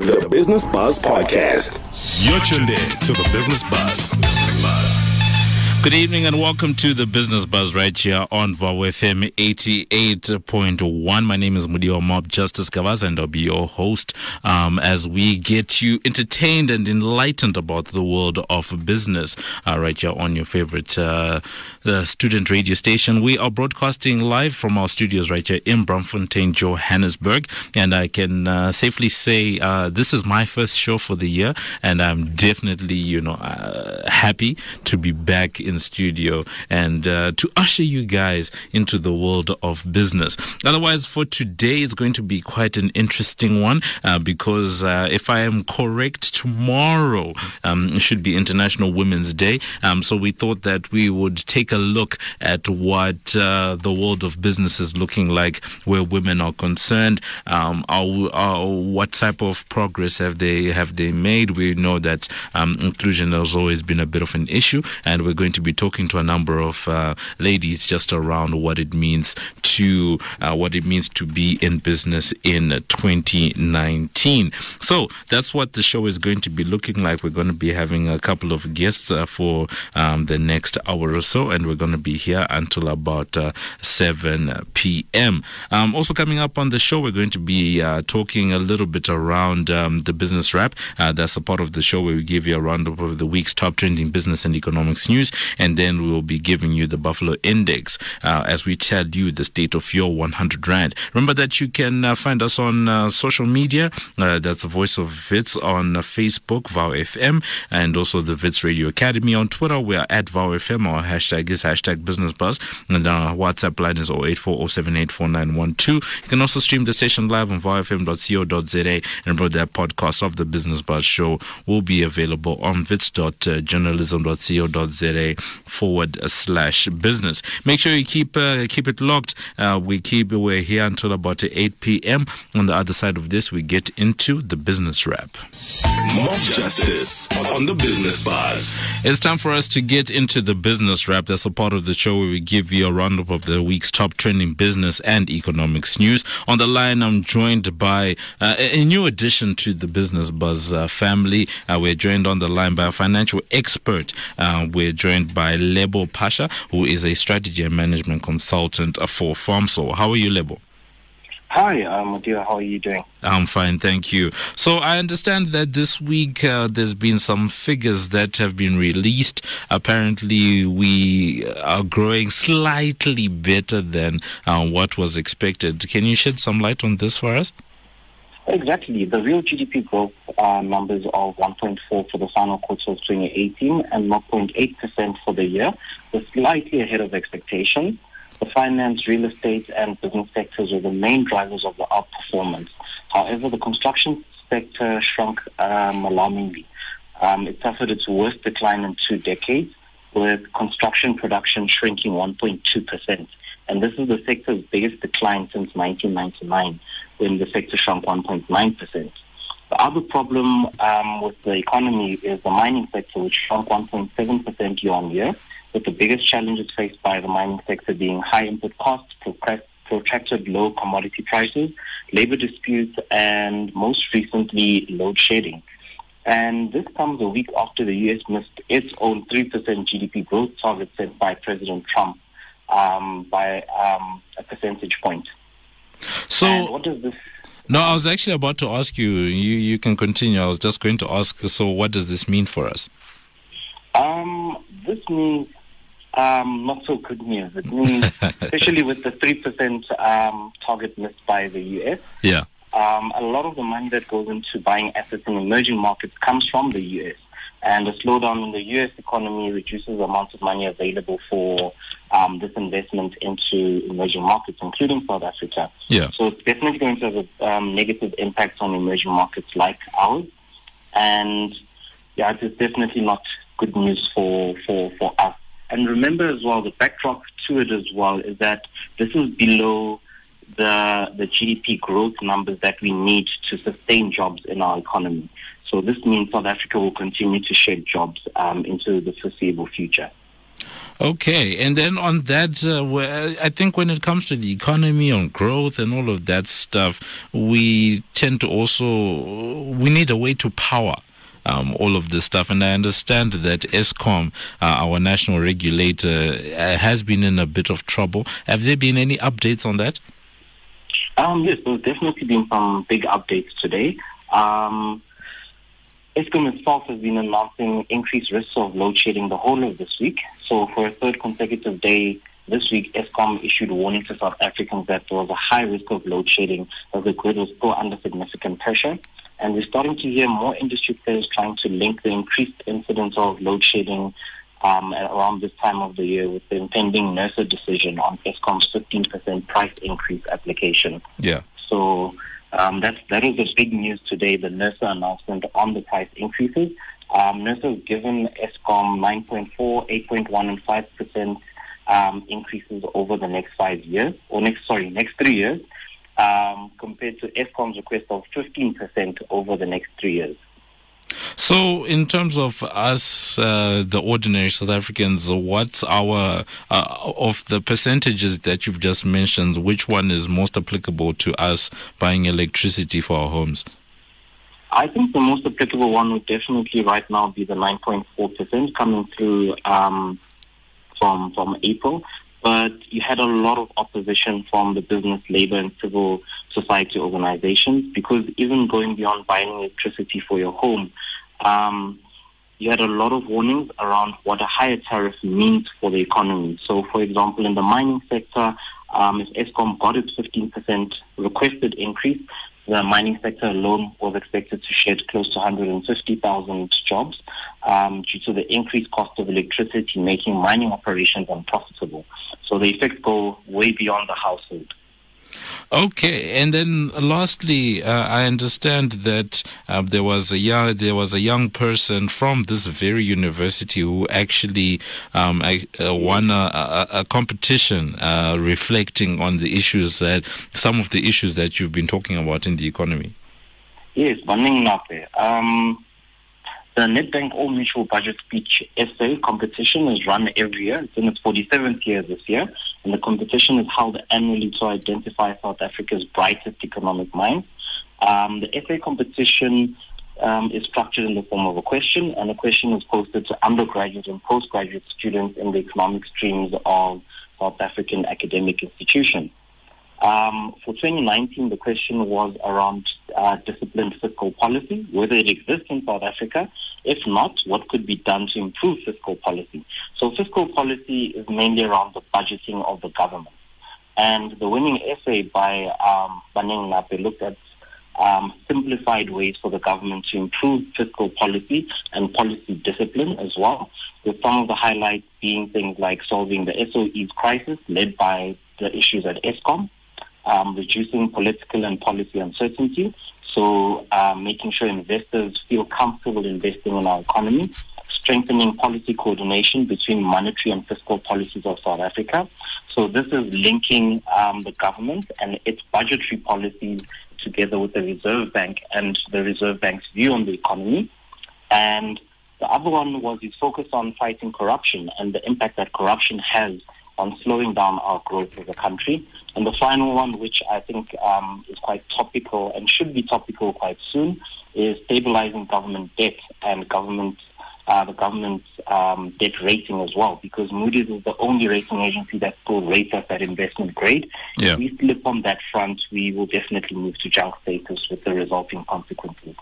The Business Buzz Podcast. You're tuned in to the Business Buzz. Business Buzz. Good evening and welcome to the Business Buzz right here on VOW FM 88.1. My name is Mudiwa Mob Justice Kavaz and I'll be your host um, as we get you entertained and enlightened about the world of business uh, right here on your favorite uh, student radio station. We are broadcasting live from our studios right here in Braamfontein, Johannesburg. And I can uh, safely say uh, this is my first show for the year and I'm definitely, you know, uh, happy to be back in studio and uh, to usher you guys into the world of business. Otherwise, for today, it's going to be quite an interesting one uh, because uh, if I am correct, tomorrow um, should be International Women's Day. Um, so we thought that we would take a look at what uh, the world of business is looking like where women are concerned. Um, are, are, what type of progress have they have they made? We know that um, inclusion has always been a bit of an issue, and we're going to be talking to a number of uh, ladies just around what it means to uh, what it means to be in business in 2019. So that's what the show is going to be looking like. We're going to be having a couple of guests uh, for um, the next hour or so, and we're going to be here until about uh, 7 p.m. Um, also coming up on the show, we're going to be uh, talking a little bit around um, the business wrap. Uh, that's a part of the show where we give you a roundup of the week's top trending business and economics news and then we will be giving you the Buffalo Index uh, as we tell you the state of your 100 Rand. Remember that you can uh, find us on uh, social media. Uh, that's the Voice of Wits on Facebook, VOW FM, and also the Wits Radio Academy. On Twitter, we are at VOW FM. Our hashtag is hashtag Business Buzz. And our WhatsApp line is 0840784912. You can also stream the station live on vowfm.co.za. And remember that podcast of the Business Buzz show will be available on wits.journalism.co.za forward slash business. Make sure you keep uh, keep it locked. Uh, we keep we're here until about 8 p.m. On the other side of this, we get into the business wrap. Mob Justice on the Business Buzz. It's time for us to get into the business wrap. That's a part of the show where we give you a roundup of the week's top trending business and economics news. On the line, I'm joined by uh, a new addition to the Business Buzz uh, family. Uh, we're joined on the line by a financial expert. Uh, we're joined by Lebo Pasha, who is a strategy and management consultant for FarmSol. How are you, Lebo? Hi, um, dear. How are you doing? I'm fine, thank you. So I understand that this week uh, there's been some figures that have been released. Apparently, we are growing slightly better than uh, what was expected. Can you shed some light on this for us? Exactly. The real GDP growth uh, numbers of 1.4 for the final quarter of 2018 and 0.8% for the year were slightly ahead of expectations. The finance, real estate, and business sectors were the main drivers of the outperformance. However, the construction sector shrunk um, alarmingly. Um, it suffered its worst decline in two decades, with construction production shrinking 1.2%. And this is the sector's biggest decline since 1999, when the sector shrunk 1.9%. The other problem um, with the economy is the mining sector, which shrunk 1.7% year on year, with the biggest challenges faced by the mining sector being high input costs, protracted low commodity prices, labor disputes, and most recently, load shedding. And this comes a week after the U.S. missed its own 3% GDP growth target set by President Trump um, by um, a percentage point. So, and what does this no, I was actually about to ask you. You you can continue. I was just going to ask. So, what does this mean for us? Um, this means um, not so good news. It means, especially with the three percent um, target missed by the US. Yeah. Um, a lot of the money that goes into buying assets in emerging markets comes from the US, and the slowdown in the US economy reduces the amount of money available for um, this investment into emerging markets, including South Africa. Yeah. So it's definitely going to have a um, negative impact on emerging markets like ours, and yeah, it is definitely not good news for, for, for us. And remember as well, the backdrop to it as well is that this is below the the GDP growth numbers that we need to sustain jobs in our economy. So this means South Africa will continue to shed jobs um, into the foreseeable future. Okay, and then on that, uh, I think when it comes to the economy, on growth, and all of that stuff, we tend to also we need a way to power. Um, all of this stuff, and I understand that Eskom, uh, our national regulator, uh, has been in a bit of trouble. Have there been any updates on that? Um, yes, there's definitely been some big updates today. Um, Eskom itself has been announcing increased risks of load shedding the whole of this week. So for a third consecutive day this week, Eskom issued a warning to South Africans that there was a high risk of load shedding as the grid was still under significant pressure. And we're starting to hear more industry players trying to link the increased incidence of load shedding um, around this time of the year with the impending NERSA decision on Eskom's 15% price increase application. Yeah. So um, that's, that is the big news today, the NERSA announcement on the price increases. Um, NERSA has given Eskom 9.4, 8.1, and 5% um, increases over the next five years, or next, sorry, next three years, um, compared to Eskom's request of 15% over the next three years. So, in terms of us, uh, the ordinary South Africans, what's our uh, of the percentages that you've just mentioned? Which one is most applicable to us buying electricity for our homes? I think the most applicable one would definitely right now be the 9.4% coming through um, from from April. But you had a lot of opposition from the business, labor, and civil society organizations because even going beyond buying electricity for your home, um, you had a lot of warnings around what a higher tariff means for the economy. So, for example, in the mining sector, um, if Eskom got its 15% requested increase, the mining sector alone was expected to shed close to 150,000 jobs um, due to the increased cost of electricity, making mining operations unprofitable. So the effects go way beyond the household. Okay, and then lastly, uh, I understand that uh, there was a young there was a young person from this very university who actually um, I, uh, won a, a, a competition uh, reflecting on the issues that some of the issues that you've been talking about in the economy. Yes, Banning Nape. Um, the Nedbank Old Mutual Budget Speech essay competition is run every year. It's in its 47th year this year, and the competition is held annually to identify South Africa's brightest economic minds. Um, the essay competition um, is structured in the form of a question, and the question is posted to undergraduate and postgraduate students in the economic streams of South African academic institutions. Um, for 2019, the question was around uh, disciplined fiscal policy, whether it exists in South Africa. If not, what could be done to improve fiscal policy? So fiscal policy is mainly around the budgeting of the government. And the winning essay by um, Baneng Nape looked at um, simplified ways for the government to improve fiscal policy and policy discipline as well, with some of the highlights being things like solving the SOE's crisis led by the issues at Eskom, um, reducing political and policy uncertainty, so uh, making sure investors feel comfortable investing in our economy, strengthening policy coordination between monetary and fiscal policies of South Africa. So this is linking um, the government and its budgetary policies together with the Reserve Bank and the Reserve Bank's view on the economy. And the other one was his focus on fighting corruption and the impact that corruption has on slowing down our growth as a country. And the final one, which I think um, is quite topical and should be topical quite soon, is stabilizing government debt and government uh, the government's um, debt rating as well, because Moody's is the only rating agency that still rates us at investment grade. Yeah. If we slip on that front, we will definitely move to junk status with the resulting consequences.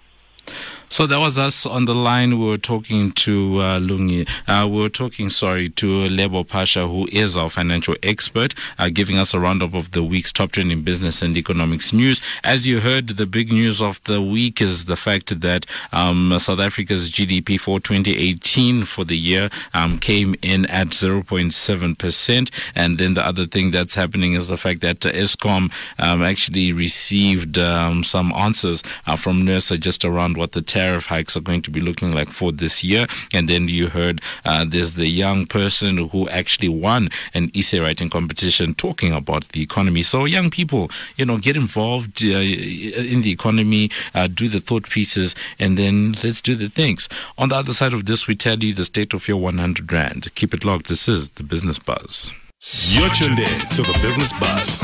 So that was us on the line. We were talking to uh, Lungi. Uh, we were talking, sorry, to Lebo Pasha, who is our financial expert, uh, giving us a roundup of the week's top trending business and economics news. As you heard, the big news of the week is the fact that um, South Africa's GDP for 2018 for the year um, came in at 0.7%. And then the other thing that's happening is the fact that uh, Eskom um, actually received um, some answers uh, from NERSA just around what the tariff hikes are going to be looking like for this year. And then you heard uh, there's the young person who actually won an essay writing competition talking about the economy. So, young people, you know, get involved uh, in the economy, uh, do the thought pieces, and then let's do the things. On the other side of this, we tell you the state of your 100 Rand. Keep it locked. This is the Business Buzz. You're tuned in to the Business Buzz.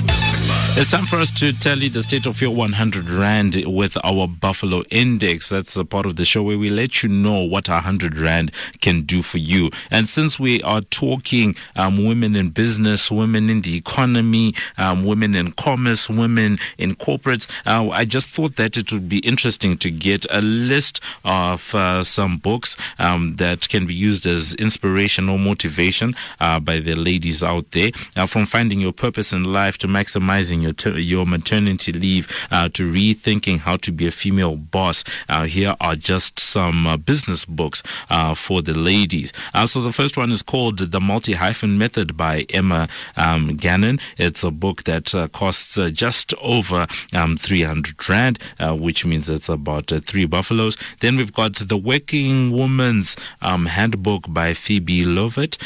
It's time for us to tell you the state of your 100 Rand with our Buffalo Index. That's a part of the show where we let you know what 100 Rand can do for you. And since we are talking um, women in business, women in the economy, um, women in commerce, women in corporate, uh, I just thought that it would be interesting to get a list of uh, some books um, that can be used as inspiration or motivation uh, by the ladies out there. Uh, from finding your purpose in life to maximizing your ter- your maternity leave uh, to rethinking how to be a female boss. Uh, here are just some uh, business books uh, for the ladies. Uh, so the first one is called The Multi Hyphen Method by Emma um, Gannon. It's a book that costs just over um, 300 rand, which means it's about three buffaloes. Then we've got The Working Woman's um, Handbook by Phoebe Lovatt,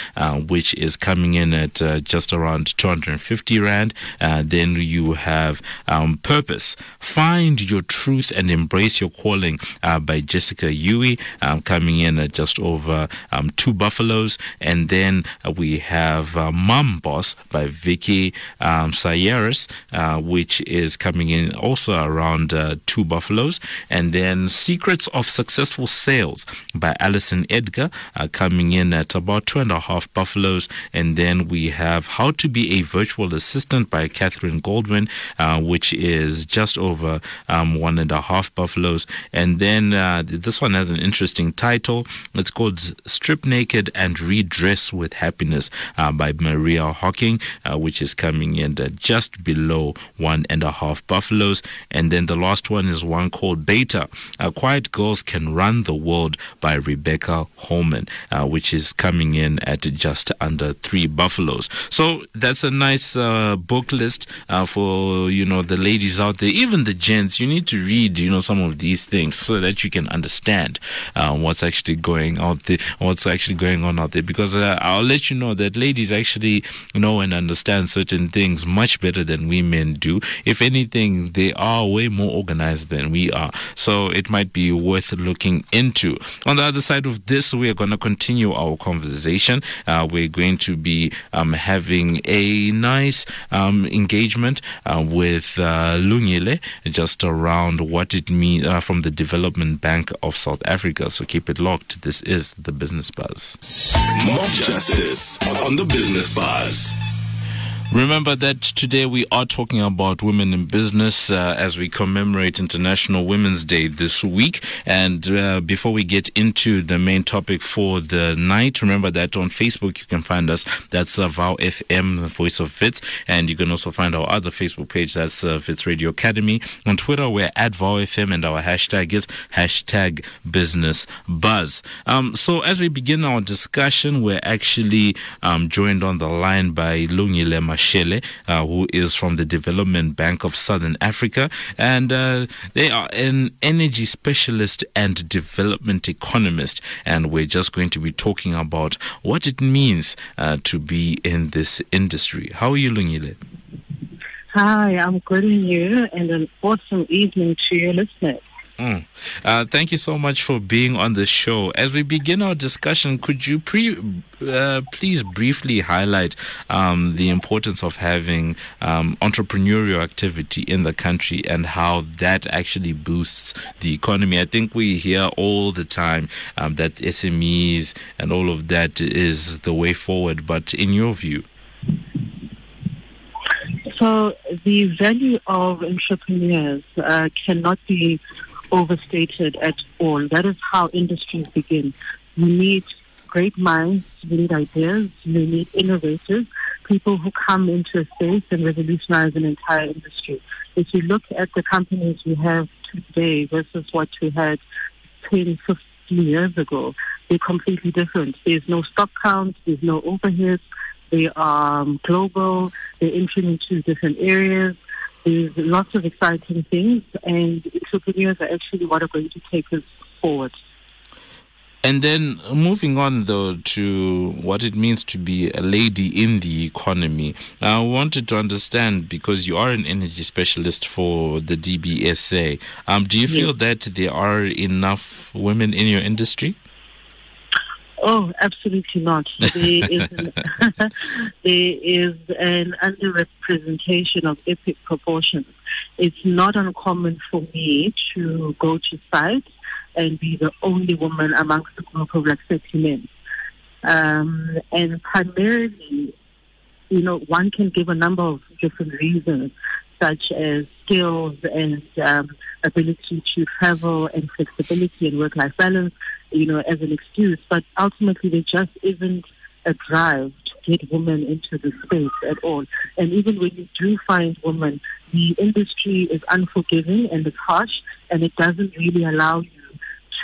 which is coming in at just around 250 rand. And then you have um, Purpose. Find your truth and embrace your calling uh, by Jessica Huie, um, coming in at just over um, two buffaloes. And then uh, we have uh, Mom Boss by Vicky um, Psarias, uh, which is coming in also around uh, two buffaloes. And then Secrets of Successful Sales by Alison Edgar, uh, coming in at about two and a half buffaloes. And then we have How to Be a Virtual Assistant by Catherine Gold Goldwyn, uh, which is just over um, one and a half buffaloes. And then uh, this one has an interesting title. It's called Strip Naked and Redress with Happiness uh, by Maria Hocking, uh, which is coming in just below one and a half buffaloes. And then the last one is one called Beta. Uh, Quiet Girls Can Run the World by Rebecca Holman, uh, which is coming in at just under three buffaloes. So that's a nice book list for you know the ladies out there, even the gents. You need to read you know some of these things so that you can understand uh, what's actually going out there, what's actually going on out there. Because uh, I'll let you know that ladies actually know and understand certain things much better than we men do. If anything, they are way more organized than we are. So it might be worth looking into. On the other side of this, we are going to continue our conversation. Uh, we're going to be um, having a nice um, engagement uh, with uh, Lungile just around what it means uh, from the Development Bank of South Africa. So keep it locked. This is the Business Buzz. Mob Justice on the Business Buzz. Remember that today we are talking about women in business uh, as we commemorate International Women's Day this week. And uh, before we get into the main topic for the night, remember that on Facebook you can find us. That's uh, Vow FM, the Voice of Wits. And you can also find our other Facebook page. That's uh, Wits Radio Academy. On Twitter, we're at Vow FM and our hashtag is hashtag Business Buzz. Um, so as we begin our discussion, we're actually um, joined on the line by Lungile Mashele, uh, who is from the Development Bank of Southern Africa. And uh, they are an energy specialist and development economist. And we're just going to be talking about what it means uh, to be in this industry. How are you, Lungile? Hi, I'm good and you, and an awesome evening to your listeners. Mm. Uh, thank you so much for being on the show. As we begin our discussion, could you pre, uh, please briefly highlight um, the importance of having um, entrepreneurial activity in the country and how that actually boosts the economy? I think we hear all the time um, that SMEs and all of that is the way forward, but in your view? So the value of entrepreneurs uh, cannot be overstated at all. That is how industries begin. You need great minds, you need ideas, you need innovators, people who come into a space and revolutionize an entire industry. If you look at the companies we have today versus what we had 10, 15 years ago, they're completely different. There's no stock count, there's no overheads, they are um, global, they're entering into different areas, there's lots of exciting things, and entrepreneurs are actually what are going to take us forward. And then moving on, though, to what it means to be a lady in the economy, I wanted to understand because you are an energy specialist for the DBSA. Um, do you feel that there are enough women in your industry? Oh, absolutely not. There is, an, there is an underrepresentation of epic proportions. It's not uncommon for me to go to sites and be the only woman amongst a group of like 30 men. Um, and primarily, you know, one can give a number of different reasons, such as skills and um, ability to travel and flexibility and work-life balance, you know, as an excuse. But ultimately, there just isn't a drive get women into the space at all. And even when you do find women, the industry is unforgiving and it's harsh, and it doesn't really allow you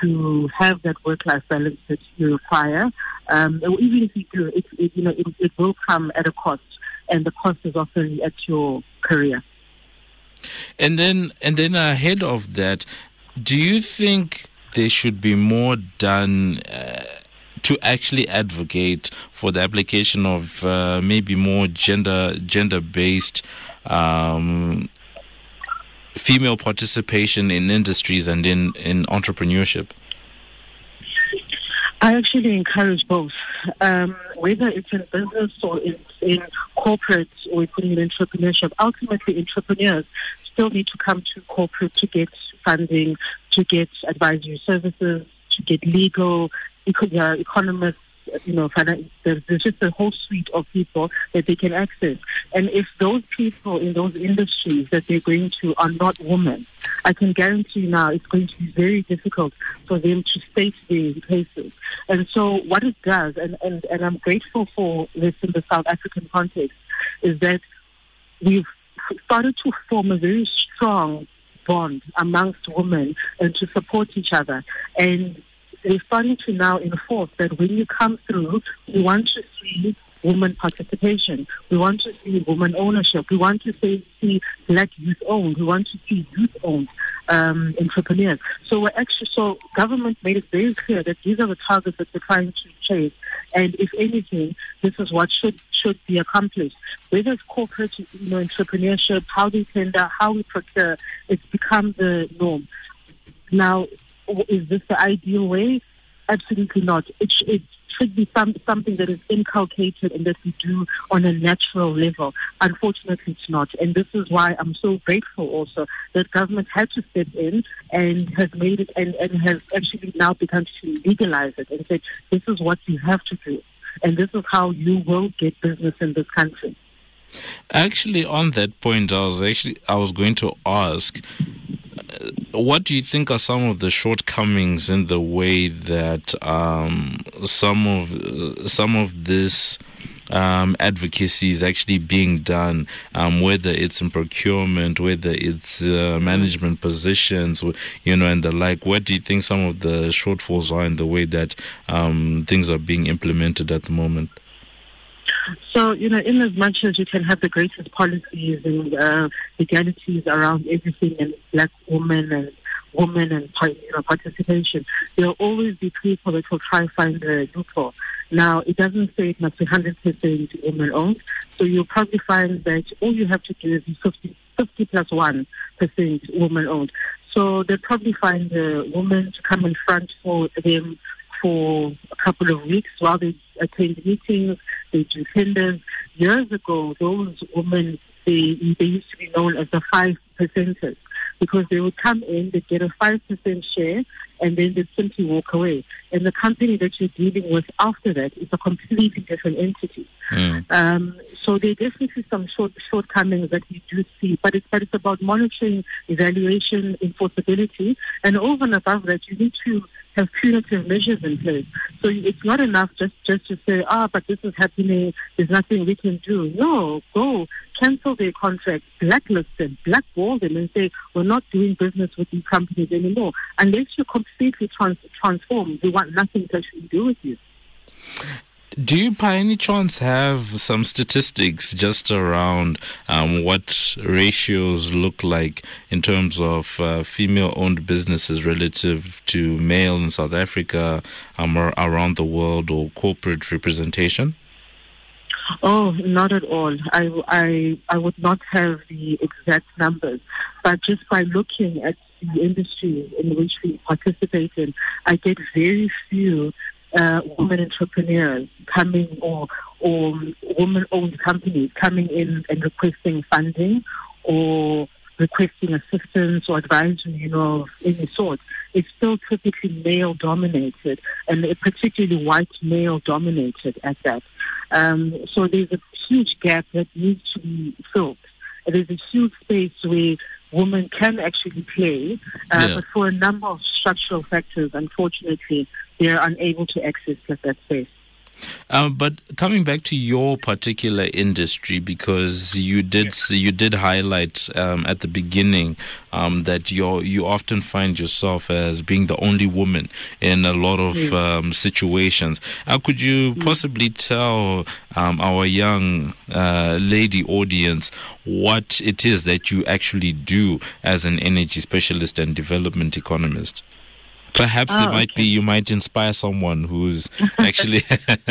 to have that work-life balance that you require. Um, even if you do, it, it you know, it, it will come at a cost, and the cost is often at your career. And then, and then ahead of that, do you think there should be more done uh, to actually advocate for the application of uh, maybe more gender gender based um, female participation in industries and in, in entrepreneurship? I actually encourage both, um, whether it's in business or it's in corporate or in entrepreneurship. Ultimately, entrepreneurs still need to come to corporate to get funding, to get advisory services, to get legal, uh, economists, you know, there's, just a whole suite of people that they can access. And if those people in those industries that they're going to are not women, I can guarantee now it's going to be very difficult for them to stay their places. And so what it does, and, and, and I'm grateful for this in the South African context, is that we've started to form a very strong bond amongst women and to support each other. And they're starting to now enforce that when you come through, we want to see women participation. We want to see women ownership. We want to see, see black youth owned. We want to see youth owned um, entrepreneurs. So we're actually, so government made it very clear that these are the targets that we're trying to chase. And if anything, this is what should should be accomplished. Whether it's corporate, you know, entrepreneurship, how they tender, how we procure, it's become the norm. Now, is this the ideal way? Absolutely not. It, it should be some, something that is inculcated and that we do on a natural level. Unfortunately, it's not. And this is why I'm so grateful also that government had to step in and has made it and, and has actually now begun to legalize it and said, this is what you have to do. And this is how you will get business in this country. Actually, on that point, I was actually I was going to ask what do you think are some of the shortcomings in the way that um, some of uh, some of this um, advocacy is actually being done, um, whether it's in procurement, whether it's uh, management positions, you know, and the like. What do you think some of the shortfalls are in the way that um, things are being implemented at the moment? So, you know, in as much as you can have the greatest policies and uh, legalities around everything and black women and women and you know, participation, there will always be people that will try to find a loophole. Now, it doesn't say it must be 100% women owned, so you'll probably find that all you have to do is 50, 50 plus 1% woman owned. So they'll probably find a woman to come in front for them for a couple of weeks while they attend meetings, they do tenders. Years ago, those women, they, they used to be known as the five percenters because they would come in, they'd get a 5% share, and then they'd simply walk away. And the company that you're dealing with after that is a completely different entity. Mm. Um, so there are definitely some short, shortcomings that we do see, but it's, but it's about monitoring, evaluation, enforceability, and over and above that, you need to have punitive measures in place. So it's not enough just, just to say, ah, but this is happening, there's nothing we can do. No, go, cancel their contract, blacklist them, blackball them and say, we're not doing business with these companies anymore. Unless you completely trans- transform, we want nothing to actually do with you. Do you, by any chance, have some statistics just around um, what ratios look like in terms of uh, female-owned businesses relative to male in South Africa, um, or around the world, or corporate representation? Oh, not at all. I, I, I would not have the exact numbers, but just by looking at the industry in which we participate in, I get very few uh, women entrepreneurs coming or or woman-owned companies coming in and requesting funding or requesting assistance or advisory, you know, of any sort. It's still typically male-dominated, and particularly white male-dominated at that. Um, so there's a huge gap that needs to be filled. There's a huge space where women can actually play, uh, yeah. but for a number of structural factors, unfortunately, they're unable to access that space. Um, but coming back to your particular industry, because you did you did highlight um, at the beginning um, that you you often find yourself as being the only woman in a lot of um, situations. How could you mm. possibly tell um, our young uh, lady audience what it is that you actually do as an energy specialist and development economist? Perhaps oh, it might okay. be you might inspire someone who's actually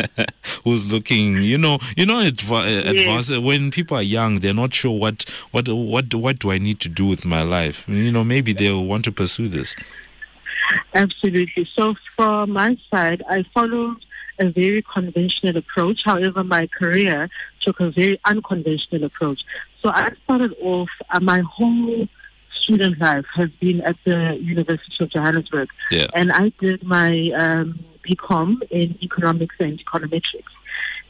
who's looking. You know, you know, adv- advance when people are young, they're not sure what what what what do I need to do with my life. You know, maybe they'll want to pursue this. Absolutely. So, from my side, I followed a very conventional approach. However, my career took a very unconventional approach. So, I started off uh, my whole student life has been at the University of Johannesburg. Yeah. And I did my um, BCom in economics and econometrics.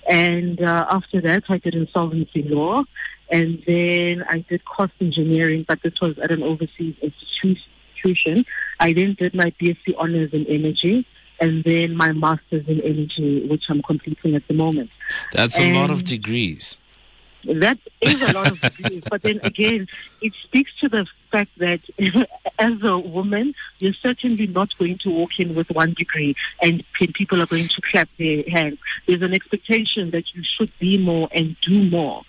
And uh, after that, I did insolvency law. And then I did cost engineering, but this was at an overseas institution. I then did my BSc honors in energy and then my master's in energy, which I'm completing at the moment. That's and a lot of degrees. That is a lot of degrees. but then again, it speaks to the fact that as a woman, you're certainly not going to walk in with one degree and people are going to clap their hands. There's an expectation that you should be more and do more.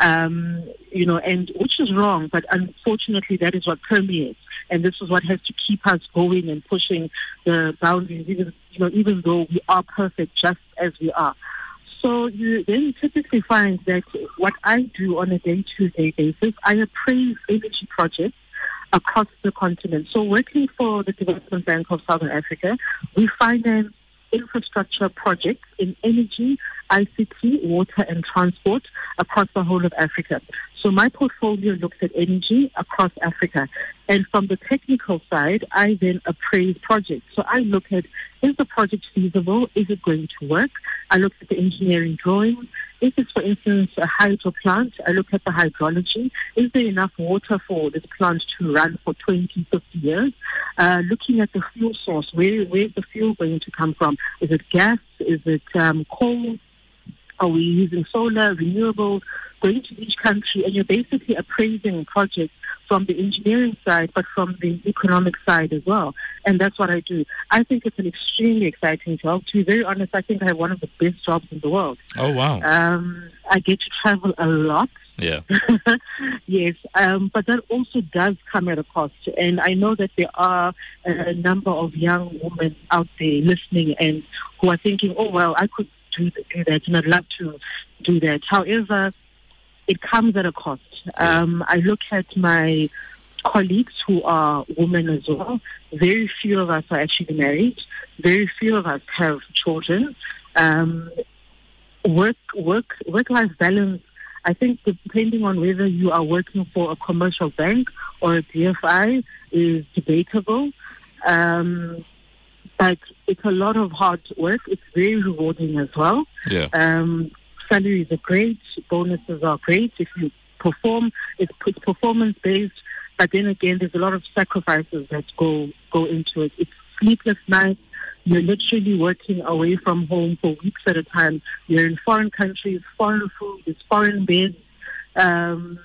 Um, you know, and which is wrong, but unfortunately that is what permeates. And this is what has to keep us going and pushing the boundaries, even, you know, even though we are perfect just as we are. So you then typically find that what I do on a day-to-day basis, I appraise energy projects across the continent. So working for the Development Bank of Southern Africa, we finance infrastructure projects in energy, ICT, water and transport across the whole of Africa. So my portfolio looks at energy across Africa. And from the technical side, I then appraise projects. So I look at, is the project feasible? Is it going to work? I look at the engineering drawings. If it's, for instance, a hydro plant, I look at the hydrology. Is there enough water for this plant to run for 20, 50 years? Uh, looking at the fuel source, where, where is the fuel going to come from? Is it gas? Is it um, coal? Are we using solar, renewables? Going to each country, and you're basically appraising projects from the engineering side, but from the economic side as well. And that's what I do. I think it's an extremely exciting job. To be very honest, I think I have one of the best jobs in the world. Oh, wow. Um, I get to travel a lot. Yeah. yes, um, but that also does come at a cost. And I know that there are a number of young women out there listening and who are thinking, oh, well, I could do, do that and I'd love to do that. However, it comes at a cost. Um, I look at my colleagues who are women as well. Very few of us are actually married. Very few of us have children. Um, work, work, work-life balance. I think depending on whether you are working for a commercial bank or a DFI is debatable. Um, but it's a lot of hard work. It's very rewarding as well. Yeah. Um, salaries are great. Bonuses are great. If you perform. It's, it's performance based, but then again, there's a lot of sacrifices that go go into it. It's sleepless nights. You're literally working away from home for weeks at a time. You're in foreign countries, foreign food, it's foreign beds. Um,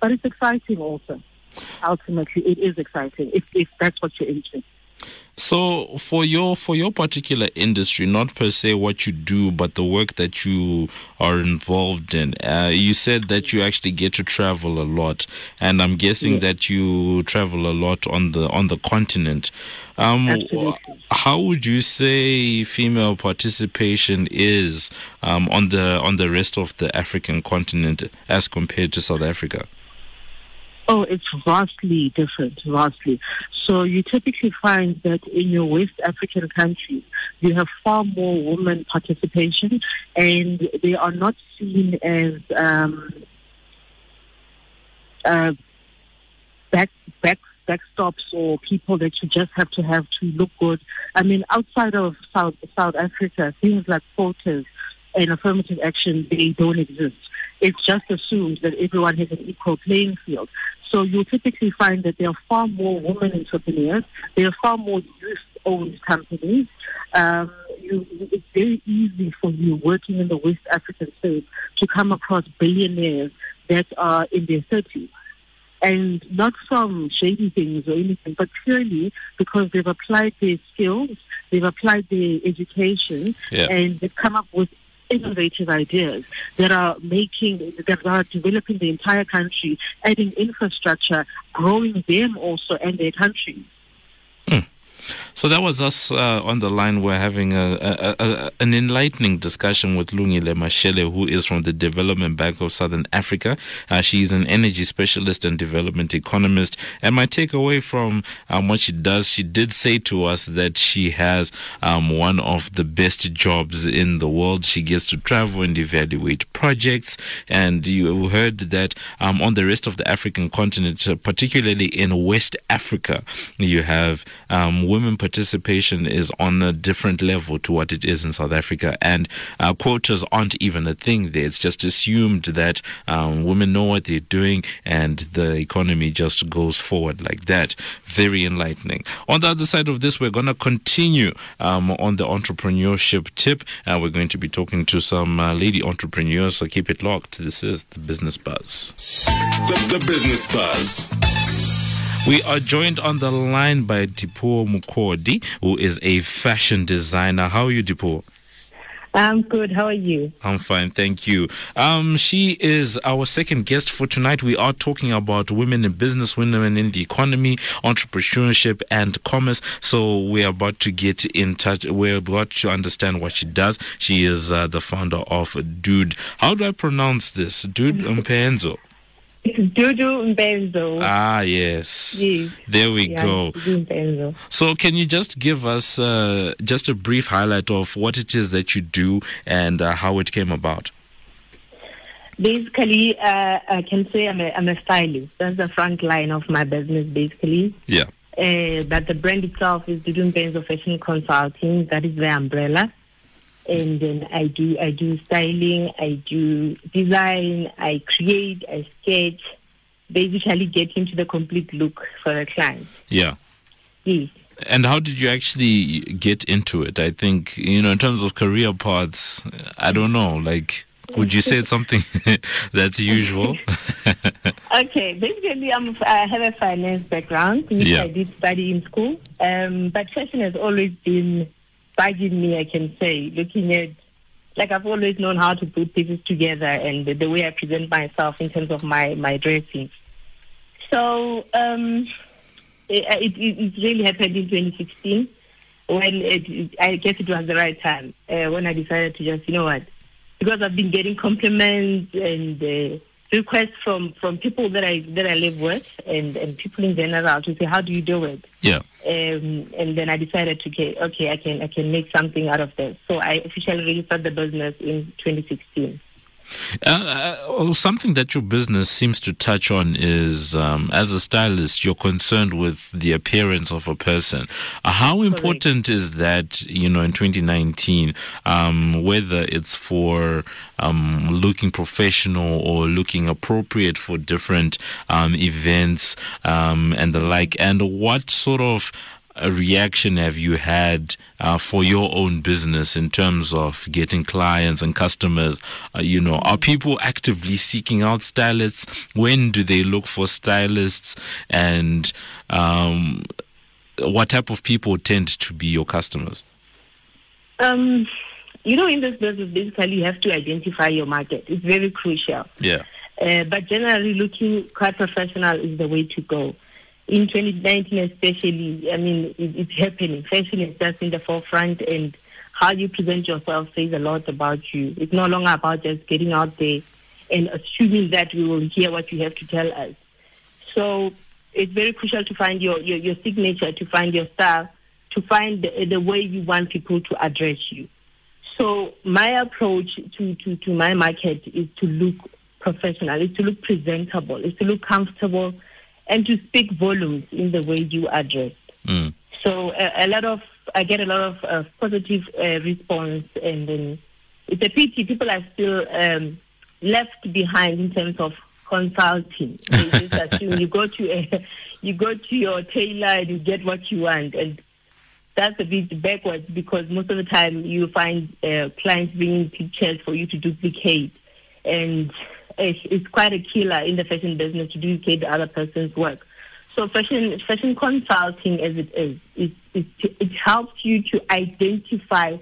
but it's exciting also. Ultimately, it is exciting if, if that's what you're into. So for your for your particular industry, not per se what you do, but the work that you are involved in, uh, you said that you actually get to travel a lot, and I'm guessing that you travel a lot on the on the continent. Um, Absolutely. how would you say female participation is um, on the on the rest of the African continent as compared to South Africa? Oh, it's vastly different, vastly. So you typically find that in your West African countries, you have far more women participation, and they are not seen as um, uh, back back backstops or people that you just have to have to look good. I mean, outside of South South Africa, things like quotas and affirmative action they don't exist. It's just assumed that everyone has an equal playing field. So you'll typically find that there are far more women entrepreneurs. There are far more youth-owned companies. Um, you, it's very easy for you working in the West African space to come across billionaires that are in their 30s and not from shady things or anything, but purely because they've applied their skills, they've applied their education, Yeah. and they've come up with innovative ideas that are making, that are developing the entire country, adding infrastructure, growing them also and their countries. Hmm. So that was us uh, on the line. We're having a, a, a, an enlightening discussion with Lungile Mashele, who is from the Development Bank of Southern Africa. Uh, she is an energy specialist and development economist. And my takeaway from um, what she does, she did say to us that she has um, one of the best jobs in the world. She gets to travel and evaluate projects. And you heard that um, on the rest of the African continent, uh, particularly in West Africa, you have um, women participation is on a different level to what it is in South Africa, and uh, quotas aren't even a thing there. It's just assumed that um, women know what they're doing, and the economy just goes forward like that. Very enlightening. On the other side of this, we're going to continue um, on the entrepreneurship tip. Uh, we're going to be talking to some uh, lady entrepreneurs, so keep it locked. This is the Business Buzz. The, the Business Buzz. We are joined on the line by Dipuo Mukodi, who is a fashion designer. How are you, Dipuo? I'm good. How are you? I'm fine, thank you. Um, she is our second guest for tonight. We are talking about women in business, women in the economy, entrepreneurship, and commerce. So we are about to get in touch. We're about to understand what she does. She is uh, the founder of Dude. How do I pronounce this? Dude Mpenzo. It's Dudu Mbenzo. Ah, yes. Yes. There we Yeah, go. So, can you just give us uh, just a brief highlight of what it is that you do and uh, how it came about? Basically, uh, I can say I'm a, I'm a stylist. That's the front line of my business, basically. Yeah. Uh, but the brand itself is Dudu Mbenzo Fashion Consulting. That is the umbrella. And then I do I do styling, I do design, I create, I sketch, basically get into the complete look for a client. Yeah. Yes. And how did you actually get into it? I think, you know, in terms of career paths, I don't know. Like, would you say it's something that's usual? Okay, basically, I'm, I have a finance background, which Yeah. I did study in school. Um, but fashion has always been bugging me, I can say, looking at, like, I've always known how to put pieces together and the, the way I present myself in terms of my, my dressing. So, um, it, it, it really happened in 2016 when it, I guess it was the right time uh, when I decided to just, you know what, because I've been getting compliments and uh, requests from, from people that I that I live with and, and people in general to say, how do you do it? yeah. Um, and then I decided to get okay, I can I can make something out of this. So I officially registered the business in 2016. Uh, uh, oh, something that your business seems to touch on is, um, as a stylist, you're concerned with the appearance of a person. Uh, how important is that, you know, in 2019, um, whether it's for um, looking professional or looking appropriate for different um, events um, and the like, and what sort of reaction have you had uh, for your own business in terms of getting clients and customers? Uh, you know, are people actively seeking out stylists? When do they look for stylists? And um, what type of people tend to be your customers? Um, you know, in this business, basically, you have to identify your market. It's very crucial. Yeah. Uh, but generally, looking quite professional is the way to go. In 2019, especially, I mean, it, it's happening. Fashion is just in the forefront, and how you present yourself says a lot about you. It's no longer about just getting out there and assuming that we will hear what you have to tell us. So it's very crucial to find your, your, your signature, to find your style, to find the, the way you want people to address you. So my approach to, to, to my market is to look professional, is to look presentable, is to look comfortable, and to speak volumes in the way you address. Mm. So a, a lot of I get a lot of uh, positive uh, response, and then it's a pity people are still um, left behind in terms of consulting. They just assume you go to a, you go to your tailor and you get what you want, and that's a bit backwards because most of the time you find uh, clients bringing pictures for you to duplicate, and it's quite a killer in the fashion business to duplicate the other person's work. So fashion fashion consulting, as it is, it, it, it helps you to identify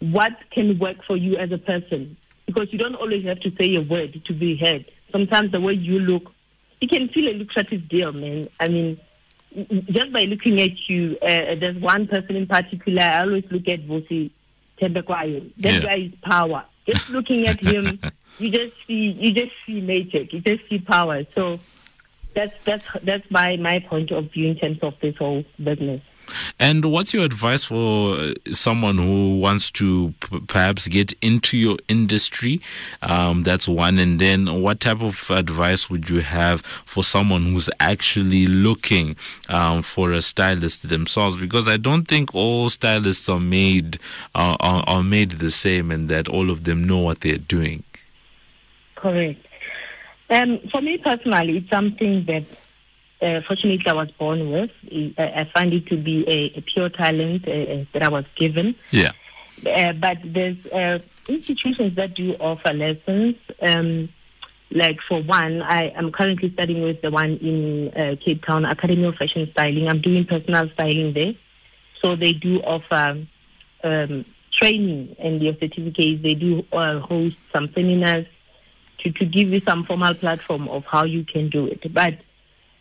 what can work for you as a person because you don't always have to say a word to be heard. Sometimes the way you look, it can feel a lucrative deal, man. I mean, just by looking at you, uh, there's one person in particular. I always look at Vusi Thembekwayo. That Yeah. guy is power. Just looking at him, you just see you just see magic. You just see power. So that's that's that's my my point of view in terms of this whole business. And what's your advice for someone who wants to p- perhaps get into your industry? Um, that's one. And then what type of advice would you have for someone who's actually looking um, for a stylist themselves? Because I don't think all stylists are made uh, are, are made the same, and that all of them know what they're doing. Correct. Um, for me personally, it's something that uh, fortunately I was born with. I, I find it to be a, a pure talent uh, uh, that I was given. Yeah. Uh, but there's uh, institutions that do offer lessons. Um, like for one, I am currently studying with the one in uh, Cape Town Academy of Fashion Styling. I'm doing personal styling there, so they do offer um, training and your certificates. They do uh, host some seminars to, to give you some formal platform of how you can do it. But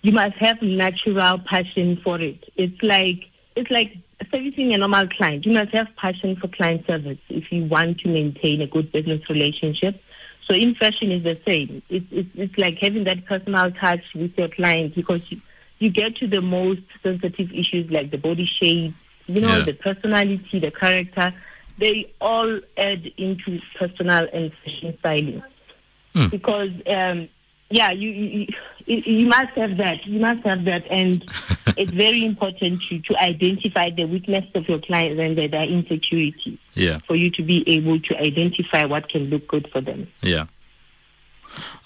you must have natural passion for it. It's like it's like servicing a normal client. You must have passion for client service if you want to maintain a good business relationship. So in fashion is the same. It's it's, it's like having that personal touch with your client because you, you get to the most sensitive issues like the body shape, you know, Yeah. the personality, the character. They all add into personal and fashion styling Hmm. because um, yeah, you, you you must have that. You must have that, and it's very important to to identify the weakness of your clients and their, their insecurities Yeah. for you to be able to identify what can look good for them. Yeah.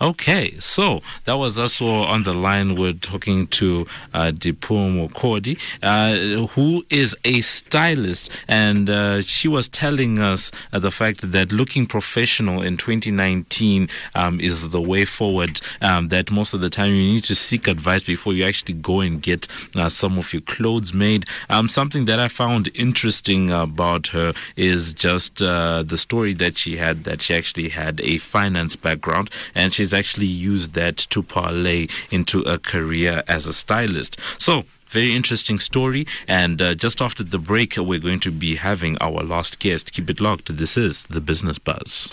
Okay, so that was also on the line. We're talking to uh, Dipum Kodi, uh, who is a stylist, and uh, she was telling us uh, the fact that looking professional in 2019 um, is the way forward. Um, that most of the time you need to seek advice before you actually go and get uh, some of your clothes made. Um, something that I found interesting about her is just uh, the story that she had that she actually had a finance background and she's actually used that to parlay into a career as a stylist. So, very interesting story. And uh, just after the break, we're going to be having our last guest. Keep it locked. This is the Business Buzz.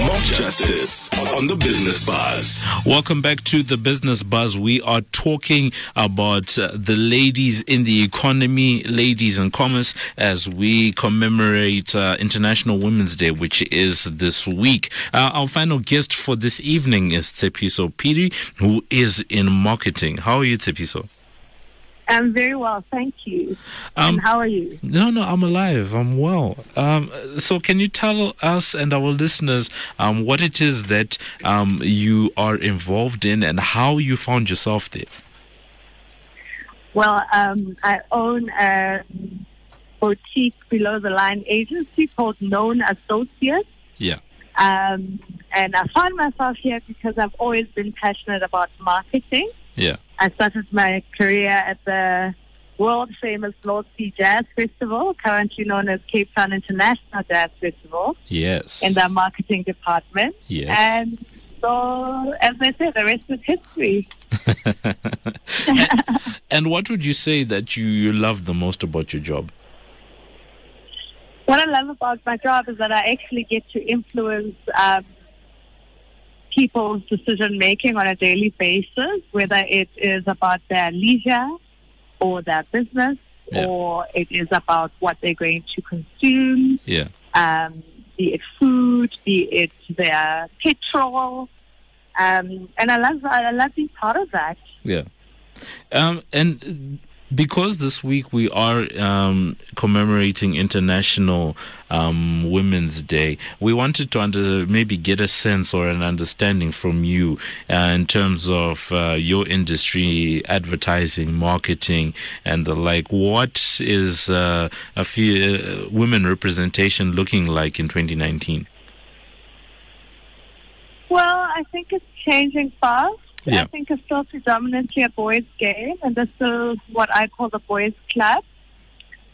Justice on the Business Buzz. Welcome back to the Business Buzz. We are talking about uh, the ladies in the economy, ladies in commerce, as we commemorate uh, International Women's Day, which is this week. Uh, our final guest for this evening is Tsepiso Piri, who is in marketing. How are you, Tsepiso? I'm very well, thank you. Um, and how are you? No, no, I'm alive. I'm well. Um, so, can you tell us and our listeners um, what it is that um, you are involved in and how you found yourself there? Well, um, I own a boutique below the line agency called Known Associates. Yeah. Um, and I found myself here because I've always been passionate about marketing. Yeah. I started my career at the world famous North Sea Jazz Festival, currently known as Cape Town International Jazz Festival, Yes. in the marketing department. Yes. And so, as I said, the rest is history. and what would you say that you, you love the most about your job? What I love about my job is that I actually get to influence um, people's decision making on a daily basis, whether it is about their leisure or their business, Yeah. or it is about what they're going to consume, Yeah. um, be it food, be it their petrol. Um, and I love I love being part of that. Yeah. Um, and because this week we are um, commemorating International um, Women's Day, we wanted to under, maybe get a sense or an understanding from you uh, in terms of uh, your industry, advertising, marketing, and the like. What is uh, a few, uh, women representation looking like in 2019? Well, I think it's changing fast. Yeah. I think it's still predominantly a boys' game, and this is what I call the boys' club.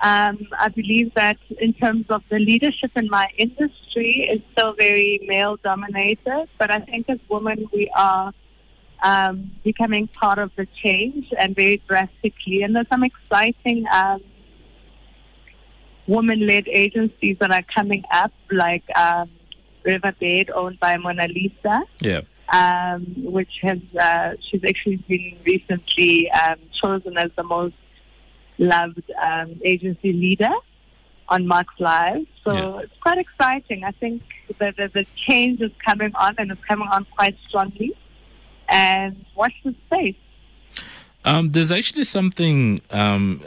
Um, I believe that in terms of the leadership in my industry, it's still very male-dominated. But I think as women, we are um, becoming part of the change and very drastically. And there's some exciting um, women-led agencies that are coming up, like um, Riverbed, owned by Mona Lisa Yeah. Um, which has uh, she's actually been recently um, chosen as the most loved um, agency leader on MarkLives. So Yeah. it's quite exciting. I think that the, the change is coming on and it's coming on quite strongly. And watch the space. Um, there's actually something. Um,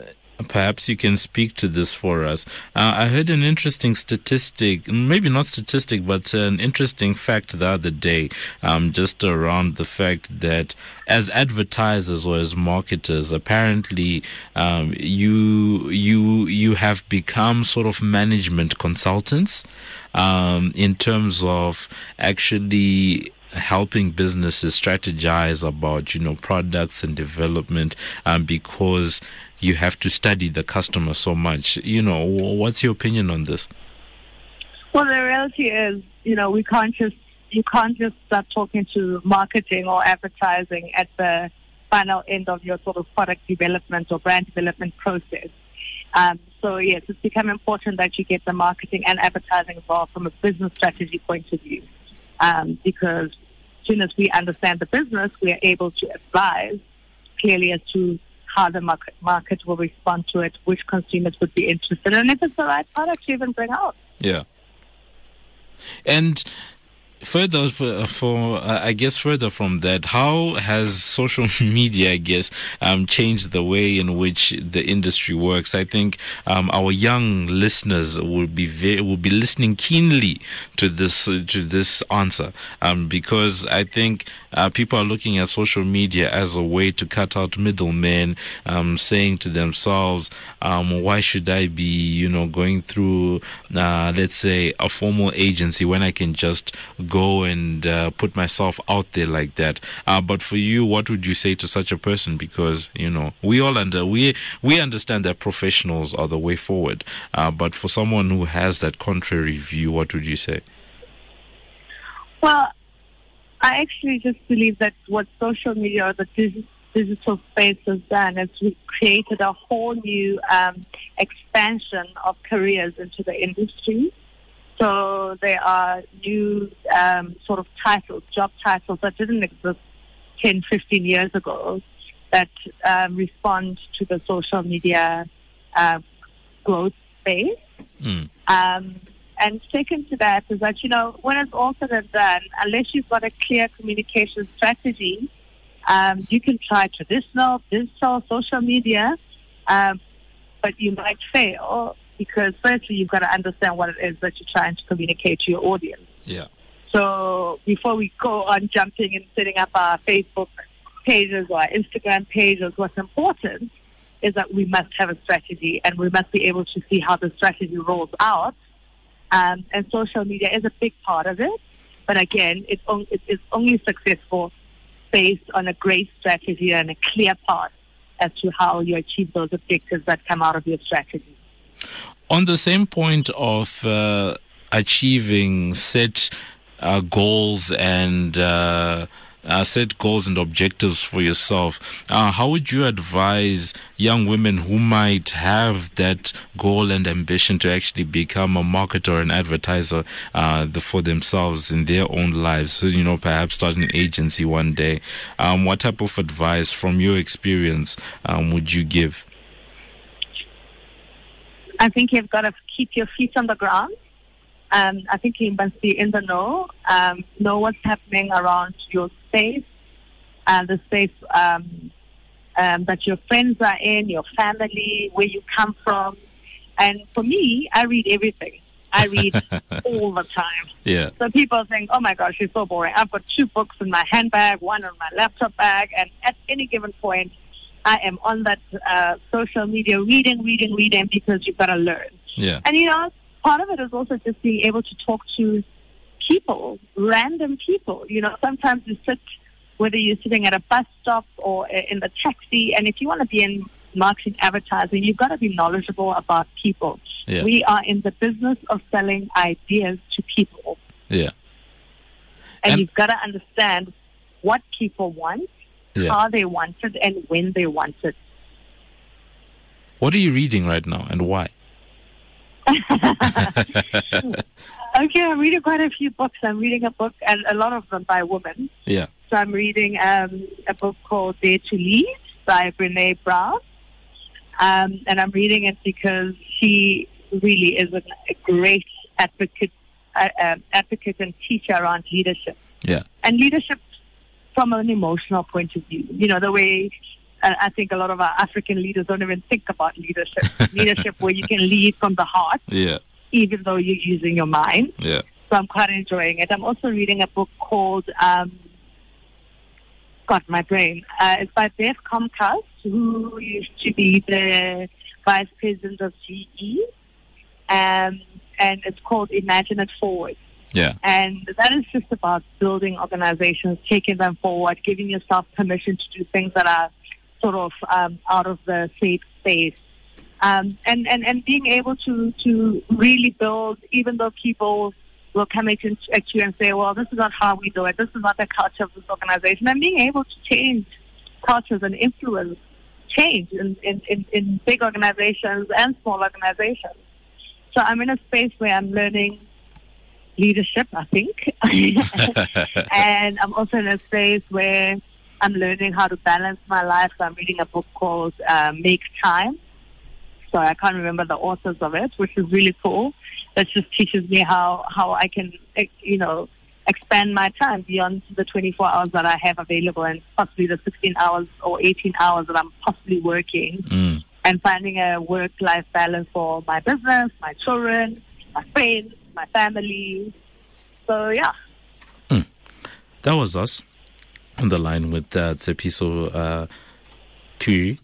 perhaps you can speak to this for us. Uh, I heard an interesting statistic, maybe not statistic, but an interesting fact the other day, um, just around the fact that as advertisers or as marketers, apparently um, you you you have become sort of management consultants um, in terms of actually helping businesses strategize about you know products and development um, because you have to study the customer so much. You know what's your opinion on this? Well, the reality is, you know, we can't just you can't just start talking to marketing or advertising at the final end of your sort of product development or brand development process. Um, so yes, it's become important that you get the marketing and advertising involved from a business strategy point of view, um, because as soon as we understand the business, we are able to advise clearly as to how the market, market will respond to it, which consumers would be interested, and if it's the right product to even bring out. yeah and further for, for uh, I guess further from that, how has social media, I guess, um, changed the way in which the industry works? I think um, our young listeners will be very, will be listening keenly to this uh, to this answer um, because I think uh, people are looking at social media as a way to cut out middlemen, um, saying to themselves, um, "Why should I be, you know, going through, uh, let's say, a formal agency when I can just go and uh, put myself out there like that?" Uh, but for you, what would you say to such a person? Because you know, we all under we we understand that professionals are the way forward, uh, but for someone who has that contrary view, what would you say? Well, I actually just believe that what social media or the dig- digital space has done is we created a whole new um, expansion of careers into the industry. So there are new um, sort of titles, job titles that didn't exist 10, 15 years ago that um, respond to the social media uh, growth space. Mm. And second to that is that, you know, when it's all said and done, unless you've got a clear communication strategy, um, you can try traditional, digital, social media, um, but you might fail because firstly, you've got to understand what it is that you're trying to communicate to your audience. Yeah. So before we go on jumping and setting up our Facebook pages or Instagram pages, what's important is that we must have a strategy and we must be able to see how the strategy rolls out. Um, and social media is a big part of it. But again, it's, on, it is only successful based on a great strategy and a clear path as to how you achieve those objectives that come out of your strategy. On the same point of uh, achieving set uh, goals and uh, uh, set goals and objectives for yourself. Uh, how would you advise young women who might have that goal and ambition to actually become a marketer or an advertiser uh, the, for themselves in their own lives? So, you know, perhaps start an agency one day. Um, what type of advice from your experience um, would you give? I think you've got to keep your feet on the ground um, I think you must be in the know, um, know what's happening around your space, uh, the space um, um, that your friends are in, your family, where you come from. And for me, I read everything. I read all the time. Yeah. So people think, oh my gosh, she's so boring. I've got two books in my handbag, one on my laptop bag, and at any given point, I am on that uh, social media reading, reading, reading because you've got to learn. Yeah. And you know, part of it is also just being able to talk to people, random people. You know, sometimes you sit, whether you're sitting at a bus stop or in the taxi, and if you want to be in marketing advertising, you've got to be knowledgeable about people. Yeah. We are in the business of selling ideas to people. Yeah. And, And- you've got to understand what people want, Yeah. how they want it, and when they want it. What are you reading right now and why? Okay, I'm reading quite a few books. I'm reading a book, and a lot of them by women. Yeah. So I'm reading um, a book called Dare to Lead by Brene Brown. Um, and I'm reading it because she really is a, a great advocate, uh, um advocate and teacher around leadership. Yeah. And leadership from an emotional point of view. You know, the way uh, I think a lot of our African leaders don't even think about leadership. leadership where you can lead from the heart, Yeah. even though you're using your mind. Yeah. So I'm quite enjoying it. I'm also reading a book called, um, God, my brain. Uh, it's by Beth Comstock, who used to be the vice president of GE. Um, and it's called Imagine It Forward. Yeah. And that is just about building organizations, taking them forward, giving yourself permission to do things that are sort of um, out of the safe space. Um, and, and, and being able to, to really build, even though people will come at you and say, well, this is not how we do it. This is not the culture of this organization. And being able to change cultures and influence change in, in, in, in big organizations and small organizations. So I'm in a space where I'm learning leadership, I think. and I'm also in a space where I'm learning how to balance my life. So I'm reading a book called uh, Make Time. So I can't remember the authors of it, which is really cool. That just teaches me how, how I can, eh, you know, expand my time beyond the 24 hours that I have available and possibly the 16 hours or 18 hours that I'm possibly working Mm. and finding a work-life balance for my business, my children, my friends, my family. So yeah, That was us on the line with uh, Tsepiso uh, Puri.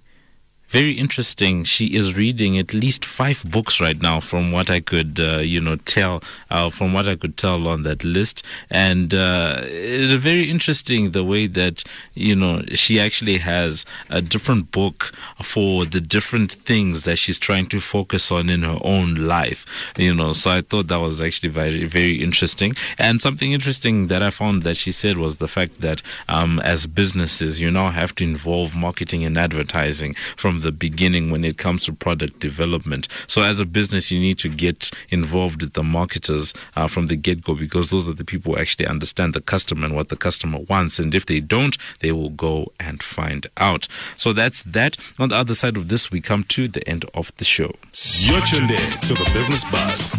Very interesting. She is reading at least five books right now, from what I could, uh, you know, tell, uh, from what I could tell on that list. And uh, it's very interesting the way that, you know, she actually has a different book for the different things that she's trying to focus on in her own life, you know. So I thought that was actually very, very interesting. And something interesting that I found that she said was the fact that um, as businesses, you now have to involve marketing and advertising from the beginning when it comes to product development. So as a business, you need to get involved with the marketers uh, from the get go because those are the people who actually understand the customer and what the customer wants. And if they don't, they will go and find out. So that's that. On the other side of this, we come to the end of the show. You're tuned in to the Business Buzz.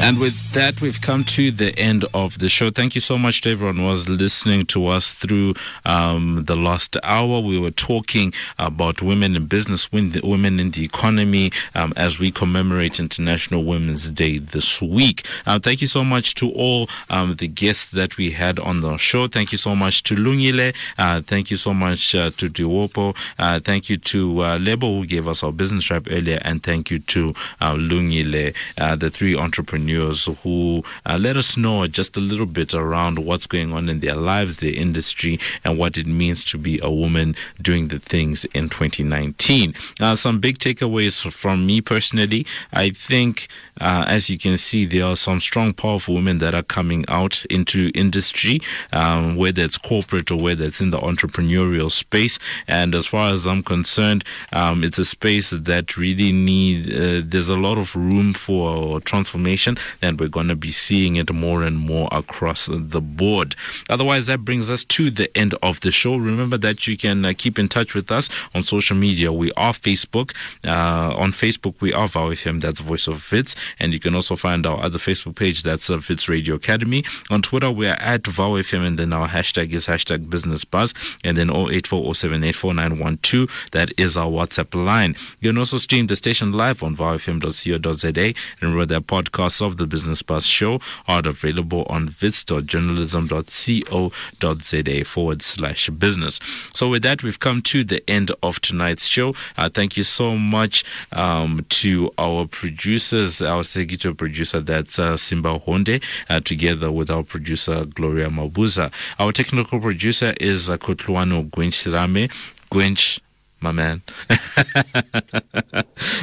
And with that, we've come to the end of the show. Thank you so much to everyone who was listening to us through um, the last hour. We were talking about women in business, women in the economy, um, as we commemorate International Women's Day this week. Uh, thank you so much to all um, the guests that we had on the show. Thank you so much to Lungile. Uh, thank you so much uh, to Diwopo. Uh, thank you to uh, Lebo, who gave us our business rap earlier. And thank you to uh, Lungile, the three entrepreneurs who let us know just a little bit around what's going on in their lives, their industry, and what it means to be a woman doing the things in 2019. Uh, some big takeaways from me personally. I think, uh, as you can see, there are some strong, powerful women that are coming out into industry, um, whether it's corporate or whether it's in the entrepreneurial space. And as far as I'm concerned, um, it's a space that really needs, uh, there's a lot of room for transformation, and we're going to be seeing it more and more across the board. Otherwise, that brings us to the end of the show. Remember that you can uh, keep in touch with us on social media. We are Facebook. Uh, on Facebook, we are VOW FM, that's Voice of Wits. And you can also find our other Facebook page, that's uh, Radio Academy. On Twitter, we are at VOW FM, and then our hashtag is hashtag Business Buzz. And then 0840784912, that is our WhatsApp line. You can also stream the station live on vowfm.co.za. And remember that podcasts of the Business Buzz show are available on wits.journalism.co.za forward slash business. So with that, we've come to the end of tonight's show. Uh, thank you so much um, to our producers, our executive producer, that's uh, Simba Honde, uh, together with our producer, Gloria Mabuza. Our technical producer is uh, Kotluano Gwenchirame. Gwench my man.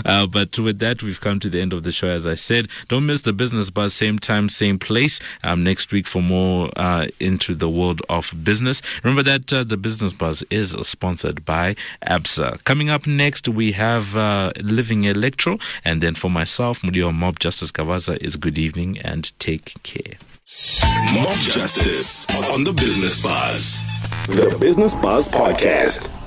uh, but with that, we've come to the end of the show. As I said, don't miss the business buzz, same time, same place. Um, next week for more uh, into the world of business. Remember that uh, the business buzz is sponsored by ABSA. Coming up next, we have uh, Living Electro, and then for myself, Mudio Mob Justice Kavaza is good evening and take care. Mob Justice on the Business Buzz. The Business Buzz Podcast.